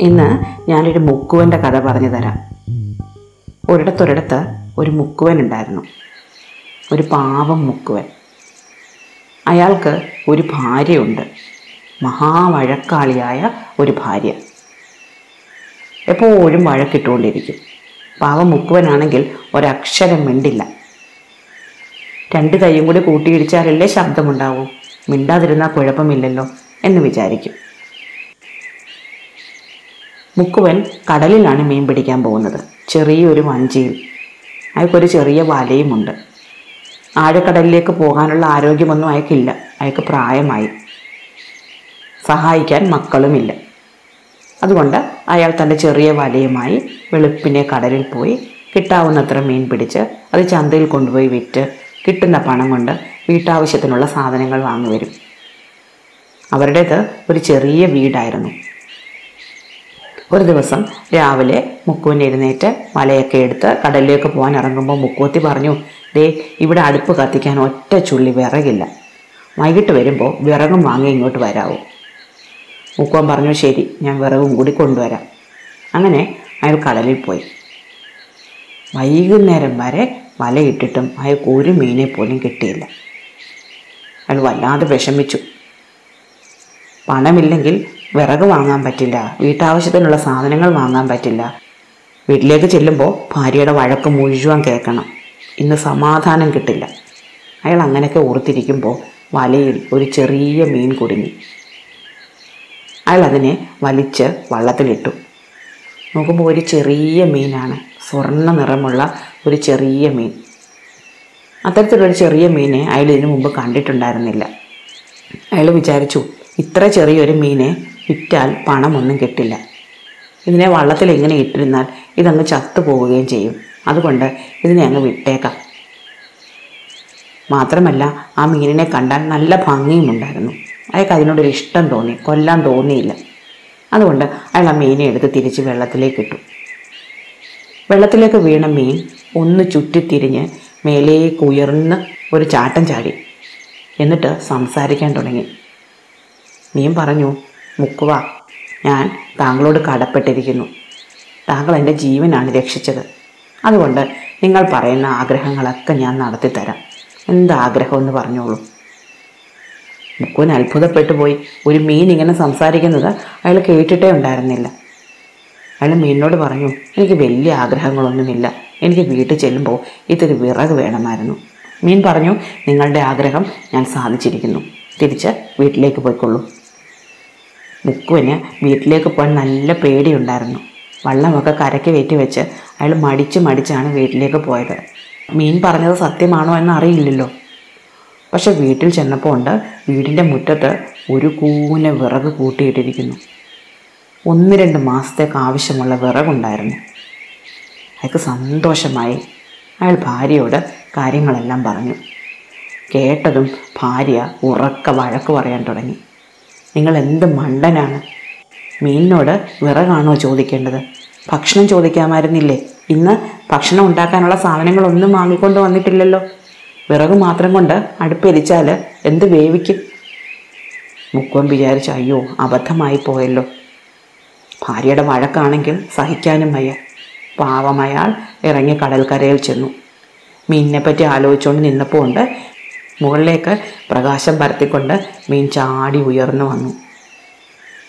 ഇന്ന് ഞാനൊരു മുക്കുവന്റെ കഥ പറഞ്ഞു തരാം. ഒരിടത്തൊരിടത്ത് ഒരു മുക്കുവൻ ഉണ്ടായിരുന്നു. ഒരു പാവം മുക്കുവൻ. അയാൾക്ക് ഒരു ഭാര്യയുണ്ട്. മഹാവഴക്കാളിയായ ഒരു ഭാര്യ. എപ്പോഴും വഴക്കിട്ടുകൊണ്ടിരിക്കും. പാവം മുക്കുവനാണെങ്കിൽ ഒരക്ഷരം മിണ്ടില്ല. രണ്ട് കൈയും കൂടി കൂട്ടിയിടിച്ചാലല്ലേ ശബ്ദമുണ്ടാവും? മിണ്ടാതിരുന്നാൽ കുഴപ്പമില്ലല്ലോ എന്ന് വിചാരിക്കും. മുക്കുവൻ കടലിലാണ് മീൻ പിടിക്കാൻ പോകുന്നത്. ചെറിയൊരു വഞ്ചിയിൽ അയാൾക്കൊരു ചെറിയ വലയുമുണ്ട്. ആഴക്കടലിലേക്ക് പോകാനുള്ള ആരോഗ്യമൊന്നും അയാൾക്കില്ല. അയാൾക്ക് പ്രായമായി. സഹായിക്കാൻ മക്കളുമില്ല. അതുകൊണ്ട് അയാൾ തന്റെ ചെറിയ വലയുമായി വെളുപ്പിനെ കടലിൽ പോയി കിട്ടാവുന്നത്ര മീൻ പിടിച്ച് അത് ചന്തയിൽ കൊണ്ടുപോയി വിറ്റ് കിട്ടുന്ന പണം കൊണ്ട് വീട്ടാവശ്യത്തിനുള്ള സാധനങ്ങൾ വാങ്ങി വരും അവരുടേത് ഒരു ചെറിയ വീടായിരുന്നു. ഒരു ദിവസം രാവിലെ മുക്കുവിന് എഴുന്നേറ്റ് മലയൊക്കെ എടുത്ത് കടലിലേക്ക് പോകാൻ ഇറങ്ങുമ്പോൾ മുക്കുവത്തി പറഞ്ഞു ദേ ഇവിടെ അടുപ്പ് കത്തിക്കാൻ ഒറ്റ ചുള്ളി വിറകില്ല. വൈകിട്ട് വരുമ്പോൾ വിറകും വാങ്ങി ഇങ്ങോട്ട് വരാവൂ. മുക്കുവൻ പറഞ്ഞു ശരി ഞാൻ വിറകും കൂടി കൊണ്ടുവരാം. അങ്ങനെ അയാൾ കടലിൽ പോയി. വൈകുന്നേരം വരെ വലയിട്ടിട്ടും അയാൾക്ക് ഒരു മീനെ പോലും കിട്ടിയില്ല. അയാൾ വല്ലാതെ വിഷമിച്ചു. പണമില്ലെങ്കിൽ വിറക് വാങ്ങാൻ പറ്റില്ല. വീട്ടാവശ്യത്തിനുള്ള സാധനങ്ങൾ വാങ്ങാൻ പറ്റില്ല. വീട്ടിലേക്ക് ചെല്ലുമ്പോൾ ഭാര്യയുടെ വഴക്ക് മുഴുവൻ കേൾക്കണം. ഇന്ന് സമാധാനം കിട്ടില്ല. അയാൾ അങ്ങനെയൊക്കെ ഓർത്തിരിക്കുമ്പോൾ വലയിൽ ഒരു ചെറിയ മീൻ കുടുങ്ങി. അയാൾ അതിനെ വലിച്ച് വള്ളത്തിലിട്ടു. നോക്കുമ്പോൾ ഒരു ചെറിയ മീനാണ്. സ്വർണ നിറമുള്ള ഒരു ചെറിയ മീൻ. അത്തരത്തിലൊരു ചെറിയ മീനെ അയാൾ ഇതിനു മുമ്പ് കണ്ടിട്ടുണ്ടായിരുന്നില്ല. അയാൾ വിചാരിച്ചു ഇത്ര ചെറിയൊരു മീനെ വിറ്റാൽ പണമൊന്നും കിട്ടില്ല. ഇതിനെ വള്ളത്തിൽ ഇങ്ങനെ ഇട്ടിരുന്നാൽ ഇതങ്ങ് ചത്തു പോവുകയും ചെയ്യും. അതുകൊണ്ട് ഇതിനെ അങ്ങ് വിട്ടേക്കാം. മാത്രമല്ല ആ മീനിനെ കണ്ടാൽ നല്ല ഭംഗിയും ഉണ്ടായിരുന്നു. അയാൾക്ക് അതിനോടൊരു ഇഷ്ടം തോന്നി. കൊല്ലാൻ തോന്നിയില്ല. അതുകൊണ്ട് അയാൾ ആ മീനെ എടുത്ത് തിരിച്ച് വെള്ളത്തിലേക്ക് ഇട്ടു. വെള്ളത്തിലേക്ക് വീണ മീൻ ഒന്ന് ചുറ്റിത്തിരിഞ്ഞ് മേലേക്ക് ഉയർന്ന് ഒരു ചാട്ടം ചാടി. എന്നിട്ട് സംസാരിക്കാൻ തുടങ്ങി. മീൻ പറഞ്ഞു മുക്കുവ. ഞാൻ താങ്കളോട് കടപ്പെട്ടിരിക്കുന്നു. താങ്കൾ എന്റെ ജീവനാണ് രക്ഷിച്ചത്. അതുകൊണ്ട് നിങ്ങൾ പറയുന്ന ആഗ്രഹങ്ങളൊക്കെ ഞാൻ നടത്തിത്തരാം. എന്താഗ്രഹമെന്ന് പറഞ്ഞോളൂ. മുക്കുവൻ അത്ഭുതപ്പെട്ടു പോയി. ഒരു മീൻ ഇങ്ങനെ സംസാരിക്കുന്നത് അയാൾ കേട്ടിട്ടേ ഉണ്ടായിരുന്നില്ല. അയാൾ മീനിനോട് പറഞ്ഞു എനിക്ക് വലിയ ആഗ്രഹങ്ങളൊന്നുമില്ല. എനിക്ക് വീട്ടിൽ ചെല്ലുമ്പോൾ ഇത്തിരി വിറക് വേണമായിരുന്നു. മീൻ പറഞ്ഞു നിങ്ങളുടെ ആഗ്രഹം ഞാൻ സാധിച്ചിരിക്കുന്നു. തിരിച്ച് വീട്ടിലേക്ക് പോയിക്കൊള്ളൂ. മുക്കുവിന് വീട്ടിലേക്ക് പോകാൻ നല്ല പേടിയുണ്ടായിരുന്നു. വള്ളമൊക്കെ കരയ്ക്ക് കയറ്റി വെച്ച് അയാൾ മടിച്ച് മടിച്ചാണ് വീട്ടിലേക്ക് പോയത്. മീൻ പറഞ്ഞത് സത്യമാണോ എന്ന് അറിയില്ലല്ലോ. പക്ഷെ വീട്ടിൽ ചെന്നപ്പോൾ ഉണ്ട് വീടിന്റെ മുറ്റത്ത് ഒരു കൂന വിറക് കൂട്ടിയിട്ടിരിക്കുന്നു. ഒന്ന് രണ്ട് മാസത്തേക്ക് ആവശ്യമുള്ള വിറകുണ്ടായിരുന്നു. അയാൾക്ക് സന്തോഷമായി. അയാൾ ഭാര്യയോട് കാര്യങ്ങളെല്ലാം പറഞ്ഞു. കേട്ടതും ഭാര്യ ഉറക്ക വഴക്ക് പറയാൻ തുടങ്ങി. നിങ്ങൾ എന്ത് മണ്ടനാണ്? മീനിനോട് വിറകാണോ ചോദിക്കേണ്ടത്? ഭക്ഷണം ചോദിക്കാമായിരുന്നില്ലേ? ഇന്ന് ഭക്ഷണം ഉണ്ടാക്കാനുള്ള സാധനങ്ങളൊന്നും വാങ്ങിക്കൊണ്ട് വന്നിട്ടില്ലല്ലോ. വിറക് മാത്രം കൊണ്ട് അടുപ്പെരിച്ചാൽ എന്ത് വേവിക്കും? മുക്കുവൻ വിചാരിച്ച അയ്യോ അബദ്ധമായി പോയല്ലോ. ഭാര്യയുടെ വഴക്കാണെങ്കിൽ സഹിക്കാനും വയ്യ. പാവം അയാൾ ഇറങ്ങി കടൽക്കരയിൽ ചെന്നു. മീനിനെപ്പറ്റി ആലോചിച്ചുകൊണ്ട് നിന്നപ്പോൾ ഉണ്ട് മുകളിലേക്ക് പ്രകാശം പരത്തിക്കൊണ്ട് മീൻ ചാടി ഉയർന്നു വന്നു.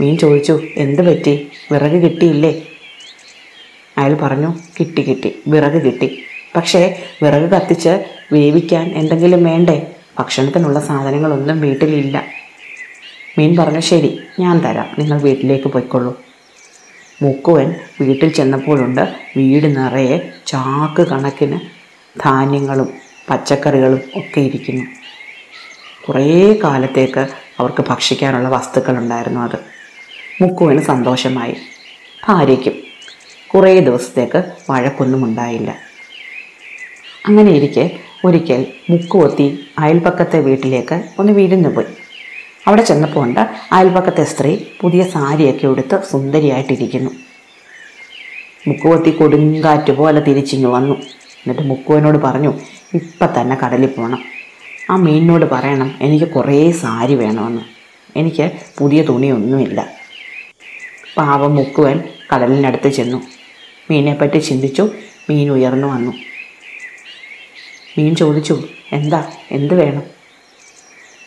മീൻ ചോദിച്ചു എന്ത് പറ്റി? വിറക് കിട്ടിയില്ലേ? അയാൾ പറഞ്ഞു കിട്ടി കിട്ടി. വിറക് കിട്ടി. പക്ഷേ വിറക് കത്തിച്ച് വേവിക്കാൻ എന്തെങ്കിലും വേണ്ടേ? ഭക്ഷണത്തിനുള്ള സാധനങ്ങളൊന്നും വീട്ടിലില്ല. മീൻ പറഞ്ഞു ശരി ഞാൻ തരാം. നിങ്ങൾ വീട്ടിലേക്ക് പോയിക്കൊള്ളൂ. മുക്കുവൻ വീട്ടിൽ ചെന്നപ്പോഴുണ്ട് വീട് നിറയെ ചാക്ക് കണക്കിന് ധാന്യങ്ങളും പച്ചക്കറികളും ഒക്കെ ഇരിക്കുന്നു. കുറേ കാലത്തേക്ക് അവർക്ക് ഭക്ഷിക്കാനുള്ള വസ്തുക്കളുണ്ടായിരുന്നു അത്. മുക്കുവിന് സന്തോഷമായി. ഭാര്യയ്ക്കും കുറേ ദിവസത്തേക്ക് വഴക്കൊന്നും ഉണ്ടായില്ല. അങ്ങനെ ഇരിക്കെ ഒരിക്കൽ മുക്കുവത്തി അയൽപ്പക്കത്തെ വീട്ടിലേക്ക് ഒന്ന് വിരുന്നു പോയി. അവിടെ ചെന്നപ്പോൾ ഉണ്ട് അയൽപ്പക്കത്തെ സ്ത്രീ പുതിയ സാരിയൊക്കെ ഉടുത്ത് സുന്ദരിയായിട്ടിരിക്കുന്നു. മുക്കുവത്തി കൊടുങ്കാറ്റ് പോലെ തിരിച്ചിങ്ങ് വന്നു. എന്നിട്ട് മുക്കുവനോട് പറഞ്ഞു ഇപ്പം തന്നെ കടലിൽ പോകണം ആ മീനിനോട് പറയണം എനിക്ക് കുറേ സാരി വേണമെന്ന്. എനിക്ക് പുതിയ തുണിയൊന്നുമില്ല. പാവം മുക്കുവൻ കടലിനടുത്ത് ചെന്നു. മീനെപ്പറ്റി ചിന്തിച്ചു മീൻ ഉയർന്നു വന്നു. മീൻ ചോദിച്ചു എന്താ എന്ത് വേണം?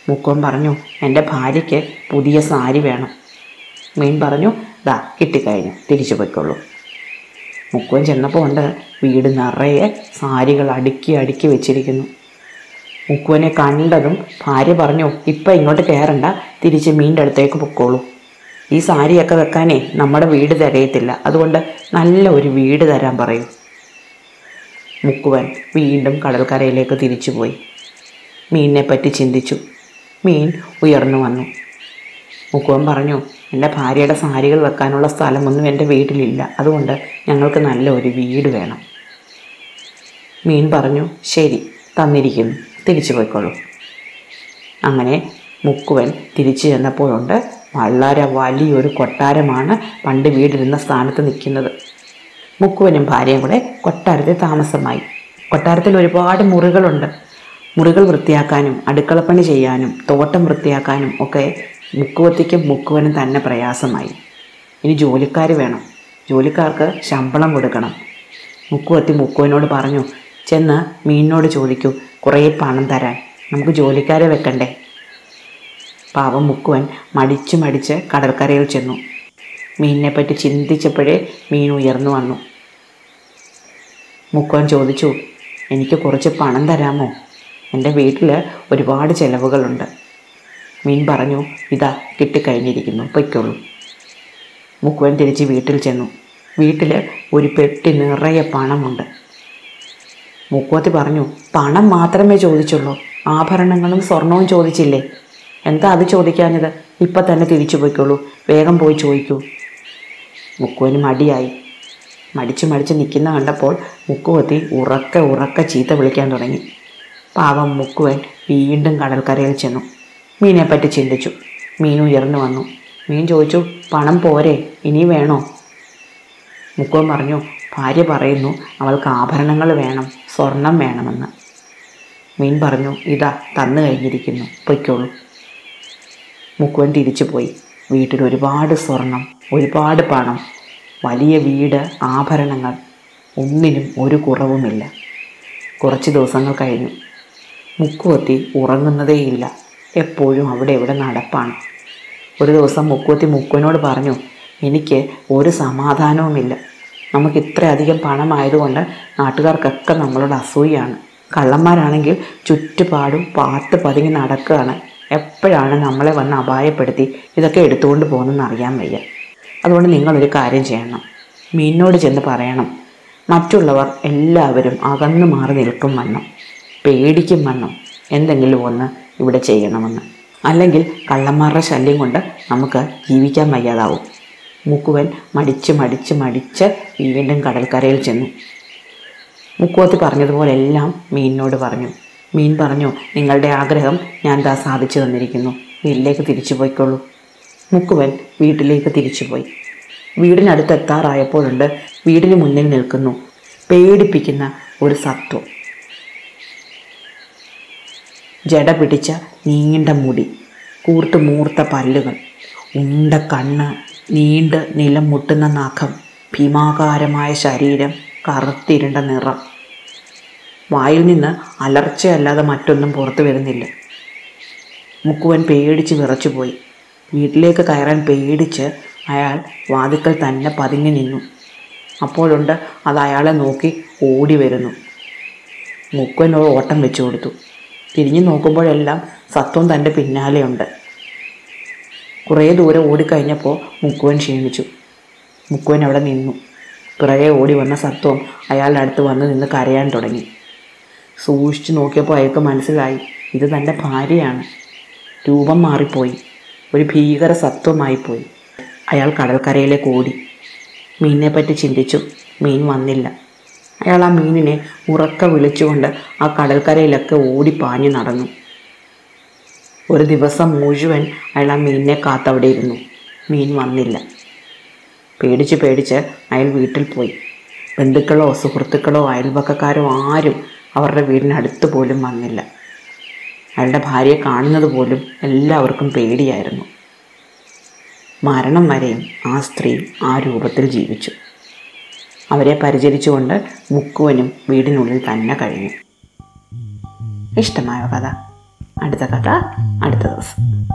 മുക്കുവൻ പറഞ്ഞു എന്റെ ഭാര്യയ്ക്ക് പുതിയ സാരി വേണം. മീൻ പറഞ്ഞു ദാ കിട്ടിക്കഴിഞ്ഞു തിരിച്ചു പോയിക്കോളൂ. മുക്കുവൻ ചെന്നപ്പോൾ ഉണ്ട് വീട് നിറയെ സാരികൾ അടുക്കി അടുക്കി വെച്ചിരിക്കുന്നു. മുക്കുവനെ കണ്ടതും ഭാര്യ പറഞ്ഞു ഇപ്പം ഇങ്ങോട്ട് കയറണ്ട തിരിച്ച് മീന്റെ അടുത്തേക്ക് പൊക്കോളൂ. ഈ സാരിയൊക്കെ വെക്കാനേ നമ്മുടെ വീട് തികയത്തില്ല അതുകൊണ്ട് നല്ല ഒരു വീട് തരാൻ പറയും. മുക്കുവൻ വീണ്ടും കടൽക്കരയിലേക്ക് തിരിച്ചുപോയി മീനിനെ പറ്റി ചിന്തിച്ചു. മീൻ ഉയർന്നു വന്നു. മുക്കുവൻ പറഞ്ഞു എന്റെ ഭാര്യയുടെ സാരികൾ വെക്കാനുള്ള സ്ഥലമൊന്നും എന്റെ വീട്ടിലില്ല. അതുകൊണ്ട് ഞങ്ങൾക്ക് നല്ല ഒരു വീട് വേണം. മീൻ പറഞ്ഞു ശരി തന്നിരിക്കുന്നു. തിരിച്ചു പോയിക്കോളൂ. അങ്ങനെ മുക്കുവൻ തിരിച്ചു ചെന്നപ്പോഴുണ്ട് വളരെ വലിയൊരു കൊട്ടാരമാണ് പണ്ട് വീടിരുന്ന സ്ഥാനത്ത് നിൽക്കുന്നത്. മുക്കുവനും ഭാര്യയും കൂടെ കൊട്ടാരത്തിൽ താമസമായി. കൊട്ടാരത്തിൽ ഒരുപാട് മുറികളുണ്ട്. മുറികൾ വൃത്തിയാക്കാനും അടുക്കളപ്പണി ചെയ്യാനും തോട്ടം വൃത്തിയാക്കാനും ഒക്കെ മുക്കുവത്തിക്കും മുക്കുവനും തന്നെ പ്രയാസമായി. ഇനി ജോലിക്കാർ വേണം. ജോലിക്കാർക്ക് ശമ്പളം കൊടുക്കണം. മുക്കുവത്തി മുക്കുവനോട് പറഞ്ഞു ചെന്ന് മീനിനോട് ചോദിക്കൂ കുറേ പണം തരാൻ. നമുക്ക് ജോലിക്കാരെ വെക്കണ്ടേ? പാവം മുക്കുവൻ മടിച്ചു മടിച്ച് കടൽക്കരയിൽ ചെന്നു. മീനിനെ പറ്റി ചിന്തിച്ചപ്പോഴേ മീൻ ഉയർന്നു വന്നു. മുക്കുവൻ ചോദിച്ചു എനിക്ക് കുറച്ച് പണം തരാമോ? എന്റെ വീട്ടിൽ ഒരുപാട് ചിലവുകളുണ്ട്. മീൻ പറഞ്ഞു ഇതാ കിട്ടിക്കഴിഞ്ഞിരിക്കുന്നു പൊയ്ക്കോളൂ. മുക്കുവൻ തിരിച്ച് വീട്ടിൽ ചെന്നു. വീട്ടിൽ ഒരു പെട്ടി നിറയെ പണമുണ്ട്. മുക്കുവത്തി പറഞ്ഞു പണം മാത്രമേ ചോദിച്ചുള്ളൂ. ആഭരണങ്ങളും സ്വർണവും ചോദിച്ചില്ലേ? എന്താ അത് ചോദിക്കാഞ്ഞത്? ഇപ്പം തന്നെ തിരിച്ചു പോയിക്കോളൂ. വേഗം പോയി ചോദിക്കൂ. മുക്കുവന് മടിയായി. മടിച്ച് മടിച്ച് നിൽക്കുന്ന കണ്ടപ്പോൾ മുക്കുവത്തി ഉറക്കെ ഉറക്കെ ചീത്ത വിളിക്കാൻ തുടങ്ങി. പാവം മുക്കുവൻ വീണ്ടും കടൽക്കരയിൽ ചെന്നു. മീനെപ്പറ്റി ചിന്തിച്ചു. മീൻ ഉയർന്നു വന്നു. മീൻ ചോദിച്ചു പണം പോരെ ഇനി വേണോ? മുക്കുവൻ പറഞ്ഞു ഭാര്യ പറയുന്നു അവൾക്ക് ആഭരണങ്ങൾ വേണം സ്വർണം വേണമെന്ന്. മീൻ പറഞ്ഞു ഇതാ തന്നു കഴിഞ്ഞിരിക്കുന്നു പൊയ്ക്കോളൂ. മുക്കുവൻ തിരിച്ചു പോയി. വീട്ടിൽ ഒരുപാട് സ്വർണം ഒരുപാട് പണം വലിയ വീട് ആഭരണങ്ങൾ ഒന്നിനും ഒരു കുറവുമില്ല. കുറച്ച് ദിവസങ്ങൾ കഴിഞ്ഞു. മുക്കുവത്തി ഉറങ്ങുന്നതേയില്ല. എപ്പോഴും അവിടെ ഇവിടെ നടപ്പാണ്. ഒരു ദിവസം മുക്കുവത്തി മുക്കുവിനോട് പറഞ്ഞു എനിക്ക് ഒരു സമാധാനവുമില്ല. നമുക്ക് ഇത്രയധികം പണമായതുകൊണ്ട് നാട്ടുകാർക്കൊക്കെ നമ്മളോട് അസൂയാണ് കള്ളന്മാരാണെങ്കിൽ ചുറ്റുപാടും പാട്ട് പതുങ്ങി നടക്കുകയാണ്. എപ്പോഴാണ് നമ്മളെ വന്ന് അപായപ്പെടുത്തി ഇതൊക്കെ എടുത്തുകൊണ്ട് പോകുന്നതെന്ന് അറിയാൻ വയ്യ. അതുകൊണ്ട് നിങ്ങളൊരു കാര്യം ചെയ്യണം. മീനിനോട് ചെന്ന് പറയണം. മറ്റുള്ളവർ എല്ലാവരും അകന്നു മാറി നിൽക്കും വണ്ണം. പേടിക്കും വണ്ണം. എന്തെങ്കിലും ഒന്ന് ഇവിടെ ചെയ്യണമെന്ന്. അല്ലെങ്കിൽ കള്ളന്മാരുടെ ശല്യം കൊണ്ട് നമുക്ക് ജീവിക്കാൻ വയ്യാതാവും. മുക്കുവൻ മടിച്ച് മടിച്ച് മടിച്ച് വീണ്ടും കടൽക്കരയിൽ ചെന്നു. മുക്കുവത്ത് പറഞ്ഞതുപോലെ എല്ലാം മീനിനോട് പറഞ്ഞു. മീൻ പറഞ്ഞു നിങ്ങളുടെ ആഗ്രഹം ഞാൻ ദാ സാധിച്ചു തന്നിരിക്കുന്നു. വീട്ടിലേക്ക് തിരിച്ചു പോയിക്കോളൂ. മുക്കുവൻ വീട്ടിലേക്ക് തിരിച്ചുപോയി വീടിനടുത്ത് എത്താറായപ്പോഴുണ്ട് വീടിന് മുന്നിൽ നിൽക്കുന്നു. പേടിപ്പിക്കുന്ന ഒരു സത്വം. ജട പിടിച്ച നീണ്ട മുടി കൂർത്ത് മൂർത്ത പല്ലുകൾ ഉണ്ട കണ്ണ് നീണ്ട് നിലം മുട്ടുന്ന നഖം ഭീമാകാരമായ ശരീരം കറുത്തിരുണ്ട നിറം. വായിൽ നിന്ന് അലർച്ചയല്ലാതെ മറ്റൊന്നും പുറത്തു വരുന്നില്ല. മുക്കുവൻ പേടിച്ച് വിറച്ചുപോയി. വീട്ടിലേക്ക് കയറാൻ പേടിച്ച് അയാൾ വാതിക്കൽ തന്നെ പതിഞ്ഞു നിന്നു. അപ്പോഴുണ്ട് അത് അയാളെ നോക്കി ഓടി വരുന്നു. മുക്കുവൻ ഓട്ടം വെച്ചു കൊടുത്തു. തിരിഞ്ഞു നോക്കുമ്പോഴെല്ലാം സത്വം തന്റെ പിന്നാലെയുണ്ട്. കുറേ ദൂരം ഓടിക്കഴിഞ്ഞപ്പോൾ മുക്കുവൻ ക്ഷീണിച്ചു. മുക്കുവൻ അവിടെ നിന്നു. പിറകെ ഓടി വന്ന സത്വം അയാളുടെ അടുത്ത് വന്ന് നിന്ന് കരയാൻ തുടങ്ങി. സൂക്ഷിച്ചു നോക്കിയപ്പോൾ അയാൾക്ക് മനസ്സിലായി ഇത് തന്റെ ഭാര്യയാണ്. രൂപം മാറിപ്പോയി. ഒരു ഭീകര സത്വമായിപ്പോയി. അയാൾ കടൽക്കരയിലേക്ക് ഓടി. മീനിനെ പറ്റി ചിന്തിച്ചു. മീൻ വന്നില്ല. അയാൾ ആ മീനിനെ ഉറക്ക വിളിച്ചുകൊണ്ട് ആ കടൽക്കരയിലൊക്കെ ഓടി പാഞ്ഞു നടന്നു. ഒരു ദിവസം മുഴുവൻ അയാൾ ആ മീനിനെ കാത്തവിടെ ഇരുന്നു. മീൻ വന്നില്ല. പേടിച്ച് പേടിച്ച് അയാൾ വീട്ടിൽ പോയി. ബന്ധുക്കളോ സുഹൃത്തുക്കളോ അയൽവക്കക്കാരോ ആരും അവരുടെ വീടിനടുത്ത് പോലും വന്നില്ല. അയാളുടെ ഭാര്യയെ കാണുന്നത് പോലും എല്ലാവർക്കും പേടിയായിരുന്നു. മരണം വരെയും ആ സ്ത്രീ ആ രൂപത്തിൽ ജീവിച്ചു. അവരെ പരിചരിച്ചുകൊണ്ട് മുക്കുവനും വീടിനുള്ളിൽ തന്നെ കഴിഞ്ഞു. ഇഷ്ടമായ കഥ. അടുത്ത കഥ. അടുത്ത ദിവസം.